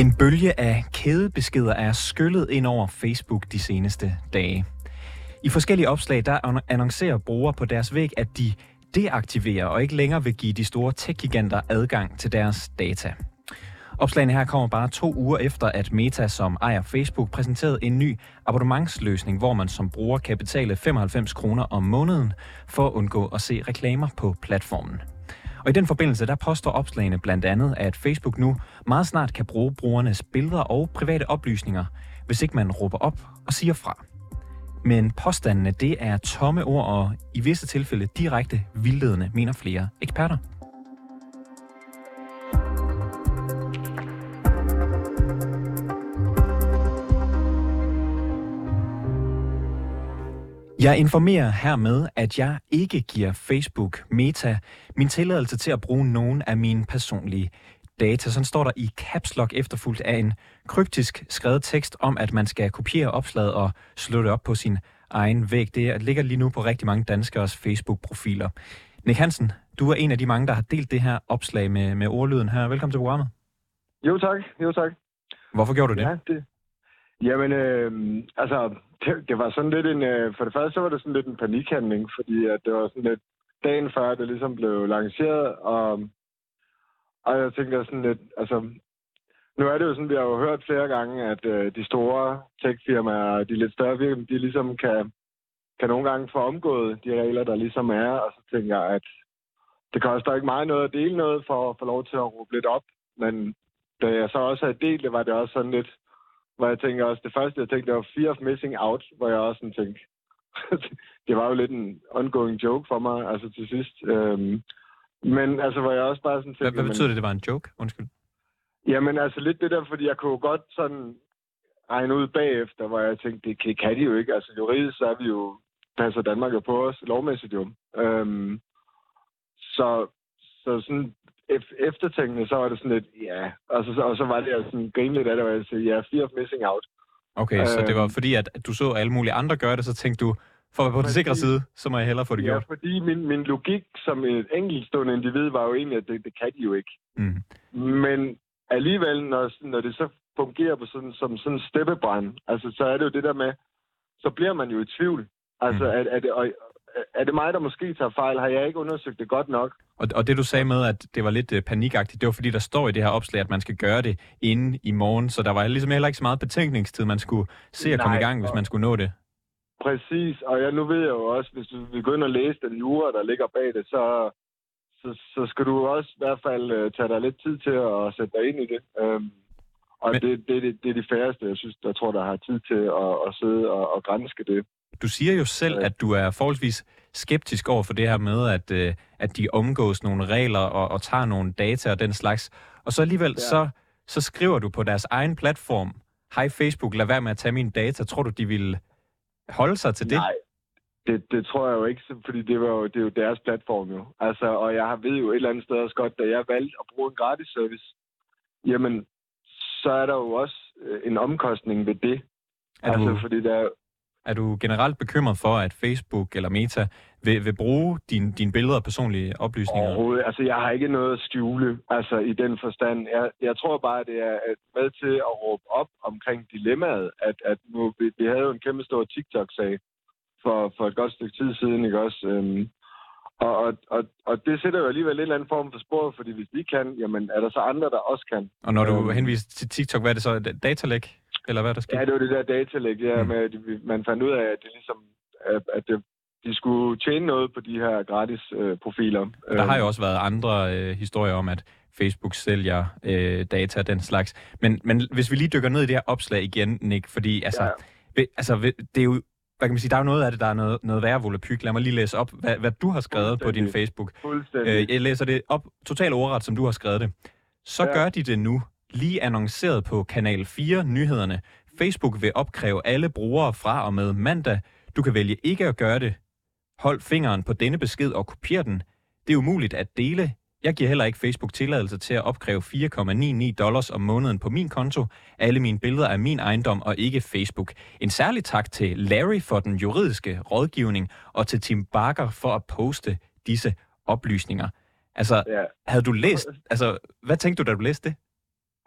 En bølge af kædebeskeder er skyllet ind over Facebook de seneste dage. I forskellige opslag der annoncerer brugere på deres væg, at de deaktiverer og ikke længere vil give de store tech-giganter adgang til deres data. Opslagene her kommer bare to uger efter, at Meta, som ejer Facebook, præsenterede en ny abonnementsløsning, hvor man som bruger kan betale 95 kroner om måneden for at undgå at se reklamer på platformen. Og i den forbindelse, der påstår opslagene blandt andet, at Facebook nu meget snart kan bruge brugernes billeder og private oplysninger, hvis ikke man råber op og siger fra. Men påstandene, det er tomme ord og i visse tilfælde direkte vildledende, mener flere eksperter. Jeg informerer hermed, at jeg ikke giver Facebook Meta min tilladelse til at bruge nogen af mine personlige data. Sådan står der i caps lock efterfulgt af en kryptisk skrevet tekst om, at man skal kopiere opslaget og slå det op på sin egen væg. Det ligger lige nu på rigtig mange danskers Facebook-profiler. Nick Hansen, du er en af de mange, der har delt det her opslag med, med ordlyden her. Velkommen til programmet. Jo tak, jo tak. Hvorfor gjorde du det? Ja, det, Jamen, øh, altså, det, det var sådan lidt en... Øh, for det første så var det sådan lidt en panikhandling, fordi at det var sådan lidt dagen før, det ligesom blev lanceret, og, og jeg tænkte sådan lidt, altså, nu er det jo sådan, vi har jo hørt flere gange, at øh, de store tech-firmaer, de lidt større firmaer, de ligesom kan, kan nogle gange få omgået de regler, der ligesom er, og så tænker jeg, at det koster ikke meget noget at dele noget for at få lov til at råbe lidt op, men da jeg så også havde delt det, var det også sådan lidt, hvor jeg tænker også, det første, jeg tænkte, det var Fear of Missing Out, hvor jeg også sådan tænkte, det var jo lidt en ongoing joke for mig, altså til sidst. Øhm, men altså, hvor jeg også bare sådan tænkte... Hvad, hvad betyder det, det var en joke? Undskyld. Jamen altså lidt det der, fordi jeg kunne godt sådan regne ud bagefter, hvor jeg tænkte, det kan, kan de jo ikke. Altså juridisk så er vi jo, passer Danmark jo på os lovmæssigt jo. Øhm, så, så sådan eftertænkende, så var det sådan lidt, ja. Og så, og så var det sådan grinligt af det, hvor jeg sagde, ja, fear of missing out. Okay, øhm, så det var øhm. fordi, at du så alle mulige andre gøre det, så tænkte du, for at være på den sikre side, så må jeg hellere få det ja, gjort. Ja, fordi min, min logik som et enkeltstående individ var jo egentlig, at det, det kan de jo ikke. Mm. Men alligevel, når, når det så fungerer på sådan, som sådan en steppebrand, altså så er det jo det der med, så bliver man jo i tvivl. Altså, mm. er, det, og, er det mig, der måske tager fejl? Har jeg ikke undersøgt det godt nok? Og, og det du sagde med, at det var lidt uh, panikagtigt, det var fordi, der står i det her opslag, at man skal gøre det inden i morgen, så der var ligesom heller ikke så meget betænkningstid, man skulle se at komme i gang, hvis man skulle nå det. Præcis, og jeg, nu ved jeg jo også, hvis du begynder at læse den jura, der ligger bag det, så, så, så skal du også i hvert fald uh, tage dig lidt tid til at sætte dig ind i det. Um, og Men... det, det, det, det er de færreste, jeg synes, der tror, der har tid til at, at sidde og, og grænske det. Du siger jo selv, at du er forholdsvis skeptisk over for det her med, at, øh, at de omgås nogle regler og, og tager nogle data og den slags. Og så alligevel, ja. så, så skriver du på deres egen platform, hej Facebook, lad være med at tage mine data. Tror du, de vil holde sig til det? Nej, det, det tror jeg jo ikke, fordi det, var jo, det er jo deres platform jo. Altså, og jeg ved jo et eller andet sted også godt, da jeg valgte at bruge en gratis service, jamen, så er der jo også øh, en omkostning ved det. Er altså, fordi der, er du generelt bekymret for, at Facebook eller Meta vil, vil bruge dine din billeder og personlige oplysninger? Overhovedet. Altså, jeg har ikke noget at skjule, altså i den forstand. Jeg, jeg tror bare, det er med til at råbe op omkring dilemmaet, at, at nu, vi, vi havde jo en kæmpe stor TikTok-sag for, for et godt stykke tid siden, ikke også? Øhm, og, og, og, og det sætter jo alligevel en eller anden form for spor, fordi hvis vi kan, jamen er der så andre, der også kan. Og når du øhm, henviser til TikTok, hvad er det så? Datalæk? Eller hvad der skete? Ja, det var det der datalæg, ja, mm. med, at man fandt ud af, at det ligesom, at det, de skulle tjene noget på de her gratis øh, profiler. Der har jo øhm. også været andre øh, historier om, at Facebook sælger øh, data den slags. Men, men hvis vi lige dykker ned i det her opslag igen, Nick, fordi altså, ja. ved, altså det er jo hvad kan man sige, der er jo noget af det, der er noget, noget værre volapyk. Lad mig lige læse op, hvad, hvad du har skrevet på din Facebook. Øh, jeg læser det op, totalt ordret, som du har skrevet det. Så ja. gør de det nu, lige annonceret på Kanal 4 Nyhederne. Facebook vil opkræve alle brugere fra og med mandag. Du kan vælge ikke at gøre det. Hold fingeren på denne besked og kopier den. Det er umuligt at dele. Jeg giver heller ikke Facebook tilladelse til at opkræve 4,99 dollars om måneden på min konto. Alle mine billeder er min ejendom og ikke Facebook. En særlig tak til Larry for den juridiske rådgivning og til Tim Barker for at poste disse oplysninger. Altså, ja. havde du læst, altså, hvad tænkte du, da du læste det?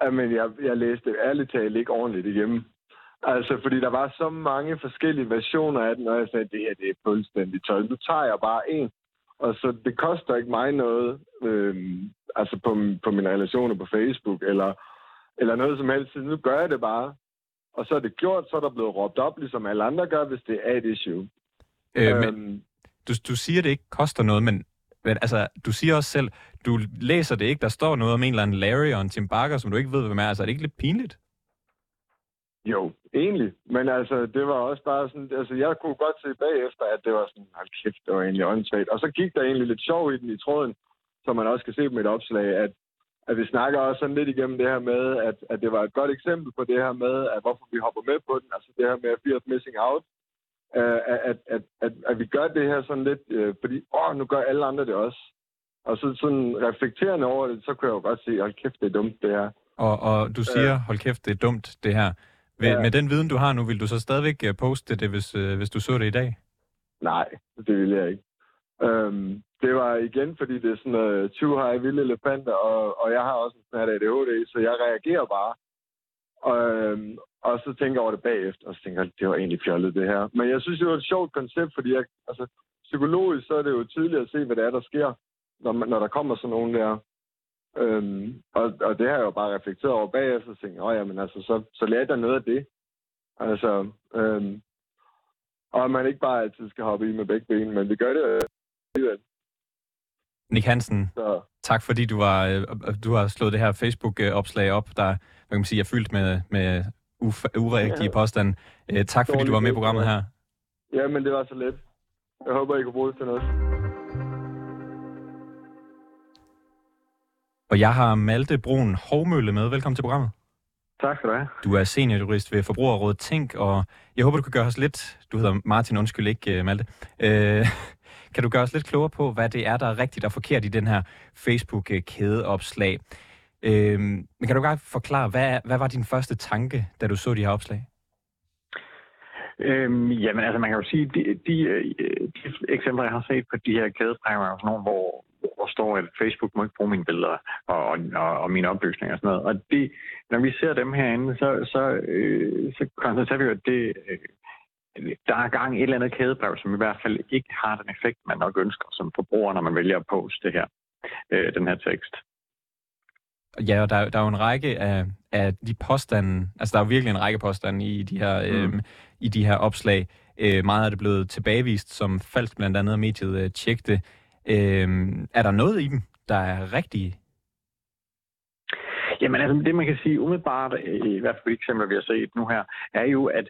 Jamen, jeg, jeg læste ærligt talt ikke ordentligt igennem. Altså, fordi der var så mange forskellige versioner af den, og jeg sagde, det her det er fuldstændig tøj. Nu tager jeg bare en. Og så det koster ikke mig noget, øh, altså på, på mine relationer på Facebook, eller, eller noget som helst. Nu gør jeg det bare. Og så er det gjort, så er der blevet råbt op, ligesom alle andre gør, hvis det er et issue. Øh, men, øhm, du, du siger, det ikke koster noget, men, men altså, du siger også selv, du læser det ikke, der står noget om en eller anden Larry og en Tim Barker, som du ikke ved, hvem er. Altså, er det ikke lidt pinligt? Jo, egentlig. Men altså, det var også bare sådan, altså jeg kunne godt se bagefter, at det var sådan, hold kæft, det var egentlig åndssvagt. Og så gik der egentlig lidt sjov i den i tråden, som man også kan se på mit opslag, at, at vi snakker også sådan lidt igennem det her med, at, at det var et godt eksempel på det her med, at hvorfor vi hopper med på den, altså det her med fear of missing out, at, at, at, at, at vi gør det her sådan lidt, øh, fordi, åh, nu gør alle andre det også. Og så sådan reflekterende over det, så kunne jeg jo godt se, hold kæft, det er dumt, det her. Og, og du siger, hold kæft, det er dumt, det her. Med, ja. med den viden, du har nu, vil du så stadigvæk øh, poste det, hvis, øh, hvis du så det i dag? Nej, det vil jeg ikke. Øhm, det var igen, fordi det er sådan noget, uh, too high, vilde elefanter, og, og jeg har også en snart ADHD, så jeg reagerer bare. Og, øhm, og så tænker jeg over det bagefter, og så tænker jeg, det var egentlig fjollet det her. Men jeg synes, det var et sjovt koncept, fordi jeg, altså, psykologisk så er det jo tydeligt at se, hvad det er, der sker, når, man, når der kommer sådan nogen der. Øhm, og, og det har jeg jo bare reflekteret over bagefter, og tænkt, åh jamen altså, så, så lærte jeg noget af det. Altså, øhm, og man ikke bare altid skal hoppe i med begge ben, men vi gør det alligevel. Nick Hansen, så. tak fordi du, var, øh, du har slået det her Facebook-opslag op, der hvad kan man sige, er fyldt med, med urigtige ja. påstande. Øh, tak fordi du var med i programmet her. Ja, men det var så let. Jeg håber, I kunne bruge det til noget. Og jeg har Malte Brun Hovmølle med. Velkommen til programmet. Tak skal du have. Du er seniorjurist ved Forbrugerrådet Tænk, og jeg håber, du kan gøre os lidt... Du hedder Martin, undskyld ikke, øh, Malte. Øh, kan du gøre os lidt klogere på, hvad det er, der er rigtigt og forkert i den her Facebook-kædeopslag? Øhm, men kan du godt forklare, hvad, hvad var din første tanke, da du så de her opslag? Øhm, jamen altså, man kan jo sige, de, de, øh, de eksempler, jeg har set på de her kædepræmier, er sådan nogle, hvor, hvor står, at Facebook må ikke bruge mine billeder og, og, og mine oplysninger og sådan noget. Og det, når vi ser dem herinde, så, så, øh, så konstaterer vi jo, at det, øh, der er gang et eller andet kædebrev, som i hvert fald ikke har den effekt, man nok ønsker som forbruger, når man vælger at poste det her, øh, den her tekst. Ja, og der, der er jo en række af, af de påstande, altså der er jo virkelig en række påstande i de her, mm. øh, i de her opslag. Øh, meget er det blevet tilbagevist som falsk, blandt andet mediet øh, tjekte. Øh, er der noget i dem, der er rigtige? Jamen altså, det man kan sige umiddelbart, i hvert fald eksempler, vi har set nu her, er jo, at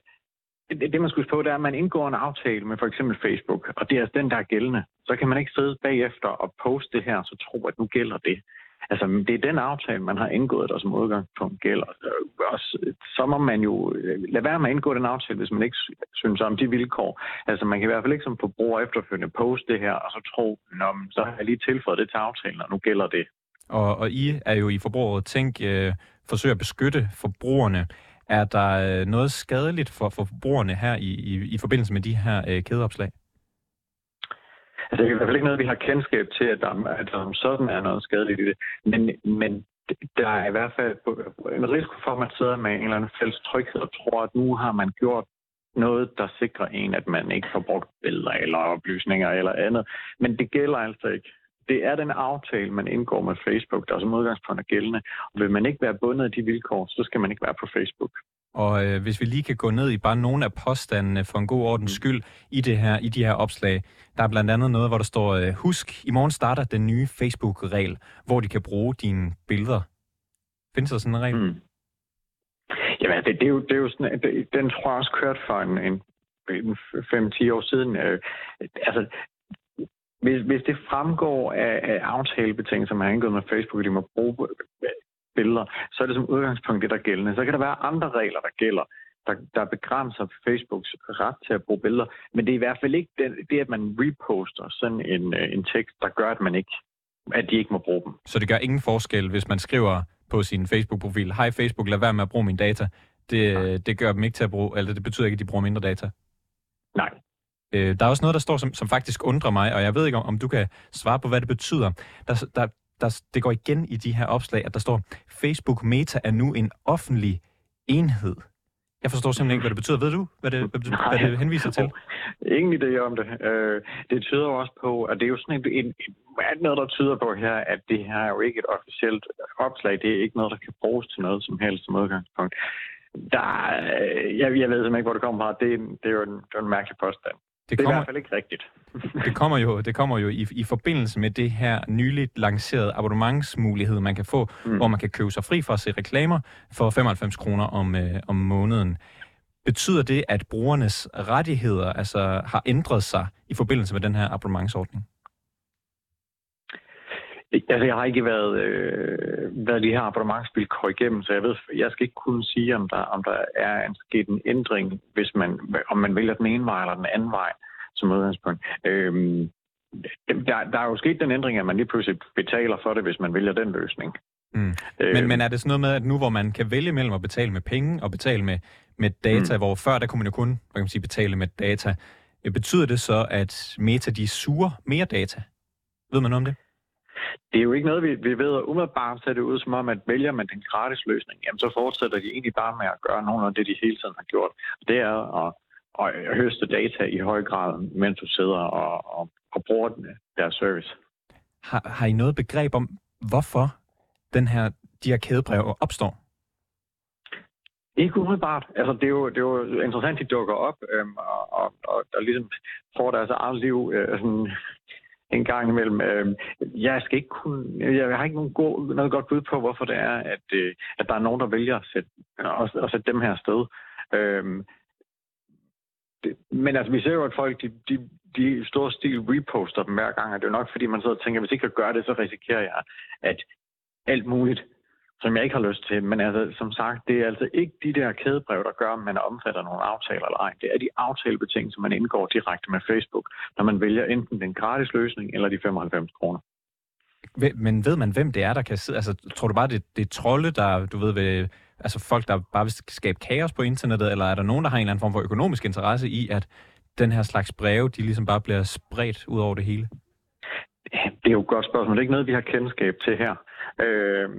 det, man skal på, det er, at man indgår en aftale med for eksempel Facebook, og det er altså den, der er gældende. Så kan man ikke sidde bagefter og poste det her, så tro, at nu gælder det. Altså, det er den aftale, man har indgået, der som udgangspunkt gælder. Og så må man jo øh, lade være med at indgå den aftale, hvis man ikke synes om de vilkår. Altså, man kan i hvert fald ikke som forbruger efterfølgende poste det her, og så tro, Nå, så har jeg lige tilføjet det til aftalen, og nu gælder det. Og, og I er jo i forbruget tænk, øh, forsøger at beskytte forbrugerne. Er der øh, noget skadeligt for, for forbrugerne her i, i, i forbindelse med de her øh, kædeopslag? Altså, det er i hvert fald ikke noget, vi har kendskab til, at der, at der sådan er noget skadeligt i det. Men, men der er i hvert fald en risiko for, at man sidder med en eller anden fælles tryghed og tror, at nu har man gjort noget, der sikrer en, at man ikke får brugt billeder eller oplysninger eller andet. Men det gælder altså ikke. Det er den aftale, man indgår med Facebook, der som udgangspunkt er gældende. Og vil man ikke være bundet af de vilkår, så skal man ikke være på Facebook. Og øh, hvis vi lige kan gå ned i bare nogle af påstandene for en god ordens mm. skyld i, det her, i de her opslag. Der er blandt andet noget, hvor der står, øh, husk, i morgen starter den nye Facebook-regel, hvor de kan bruge dine billeder. Findes der sådan en regel? Mm. Jamen, det, det, er jo, det er jo sådan, det, den tror jeg også kørt for en, en, en 5-10 år siden. Øh, altså, hvis, hvis det fremgår af, af aftalebetingelser, man har indgået med Facebook, at de må bruge billeder, så er det som udgangspunkt det, der er gældende. Så kan der være andre regler, der gælder, der, der begrænser Facebooks ret til at bruge billeder. Men det er i hvert fald ikke det, det at man reposter sådan en, øh, en tekst, der gør, at man ikke at de ikke må bruge dem. Så det gør ingen forskel, hvis man skriver på sin Facebook-profil, hej Facebook, lad være med at bruge min data. Det, det gør dem ikke til at bruge, eller det betyder ikke, at de bruger mindre data. Nej. Øh, der er også noget, der står, som, som faktisk undrer mig, og jeg ved ikke, om, om du kan svare på, hvad det betyder. Der, der, der, det går igen i de her opslag, at der står, Facebook Meta er nu en offentlig enhed. Jeg forstår simpelthen ikke, hvad det betyder. Ved du, hvad det, hvad det, hvad det henviser til? Ingen idé om det. Øh, det tyder også på, at det er jo sådan en, en, noget, der tyder på her, at det her er jo ikke et officielt opslag. Det er ikke noget, der kan bruges til noget som helst som udgangspunkt. Der, jeg, jeg ved simpelthen ikke, hvor det kommer fra. Det, det er jo en, det er en mærkelig påstand. Det, kommer, det er i hvert fald ikke rigtigt. det kommer jo, det kommer jo i, i forbindelse med det her nyligt lancerede abonnementsmulighed, man kan få, mm. hvor man kan købe sig fri for at se reklamer for 95 kroner om, øh, om måneden. Betyder det, at brugernes rettigheder altså, har ændret sig i forbindelse med den her abonnementsordning? Altså, jeg har ikke været, øh, været de her abonnementsvilkår igennem, så jeg ved, jeg skal ikke kunne sige, om der, om der er en, sket en ændring, hvis man, om man vælger den ene vej eller den anden vej som udgangspunkt. Øhm, der, der er jo sket den ændring, at man lige pludselig betaler for det, hvis man vælger den løsning. Mm. Øh, men, men er det sådan noget med, at nu hvor man kan vælge mellem at betale med penge og betale med, med data, mm. hvor før der kunne man jo kun hvad kan man sige, betale med data, øh, betyder det så, at Meta de suger mere data? Ved man noget om det? Det er jo ikke noget, vi, vi ved, at umiddelbart ser det ud som om, at vælger man den gratis løsning, jamen så fortsætter de egentlig bare med at gøre nogle af det, de hele tiden har gjort. Det er at, at høste data i høj grad, mens du sidder og, og, og bruger deres service. Har, har I noget begreb om, hvorfor den her, de her kædebreve opstår? Ikke umiddelbart. Altså, det, er jo, det er jo interessant, at de dukker op øhm, og, og, og, og ligesom får deres eget liv øh, sådan, en gang imellem. Øh, jeg skal ikke kunne, jeg har ikke nogen god, noget godt bud på, hvorfor det er, at, øh, at der er nogen, der vælger at sætte, at, at sætte dem her sted. Øh, det, men altså, vi ser jo, at folk, de, de, de store stil reposter dem hver gang, og det er jo nok, fordi man sidder og tænker, hvis ikke jeg gør det, så risikerer jeg, at alt muligt som jeg ikke har lyst til. Men altså, som sagt, det er altså ikke de der kædebrev, der gør, om man omfatter nogle aftaler eller ej. Det er de aftalebetingelser, man indgår direkte med Facebook, når man vælger enten den gratis løsning eller de 95 kroner. Men ved man, hvem det er, der kan sidde? Altså, tror du bare, det, det er trolde, der, du ved, ved, altså folk, der bare vil skabe kaos på internettet, eller er der nogen, der har en eller anden form for økonomisk interesse i, at den her slags breve, de ligesom bare bliver spredt ud over det hele? Det er jo et godt spørgsmål. Det er ikke noget, vi har kendskab til her. Øh,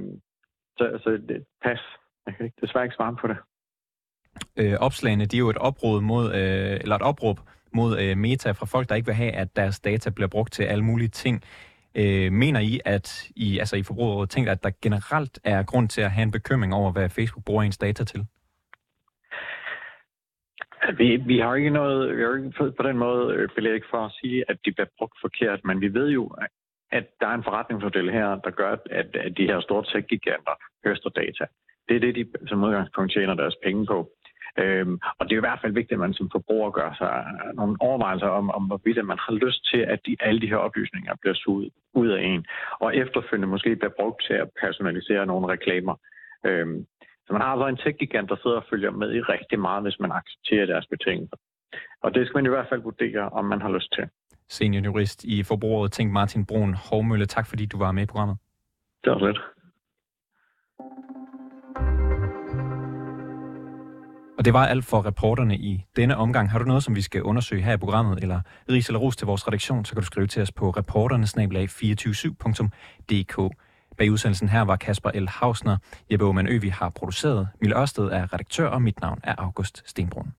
så, så det, pas. Jeg kan ikke, desværre ikke svare på det. Øh, opslagene, de er jo et opråb mod, øh, eller et opråb mod øh, Meta fra folk, der ikke vil have, at deres data bliver brugt til alle mulige ting. Øh, mener I, at I, altså i forbrugerrådet tænker, at der generelt er grund til at have en bekymring over, hvad Facebook bruger ens data til? Vi, vi har ikke noget, vi har ikke på den måde øh, belæg for at sige, at de bliver brugt forkert, men vi ved jo, at der er en forretningsmodel her, der gør, at, at de her store tech-giganter høster data. Det er det, de som udgangspunkt tjener deres penge på. Øhm, og det er i hvert fald vigtigt, at man som forbruger gør sig nogle overvejelser om, om hvorvidt man har lyst til, at de, alle de her oplysninger bliver suget ud af en, og efterfølgende måske bliver brugt til at personalisere nogle reklamer. Øhm, så man har altså en tech-gigant, der sidder og følger med i rigtig meget, hvis man accepterer deres betingelser. Og det skal man i hvert fald vurdere, om man har lyst til seniorjurist i Forbrugerrådet Tænk Martin Brun Hovmølle. Tak fordi du var med i programmet. Det var lidt. Og det var alt for reporterne i denne omgang. Har du noget, som vi skal undersøge her i programmet, eller ris eller ros til vores redaktion, så kan du skrive til os på reporternesnabelag247.dk. Bag udsendelsen her var Kasper L. Hausner. Jeppe Aumann Ø, vi har produceret. Mille Ørsted er redaktør, og mit navn er August Stenbrun.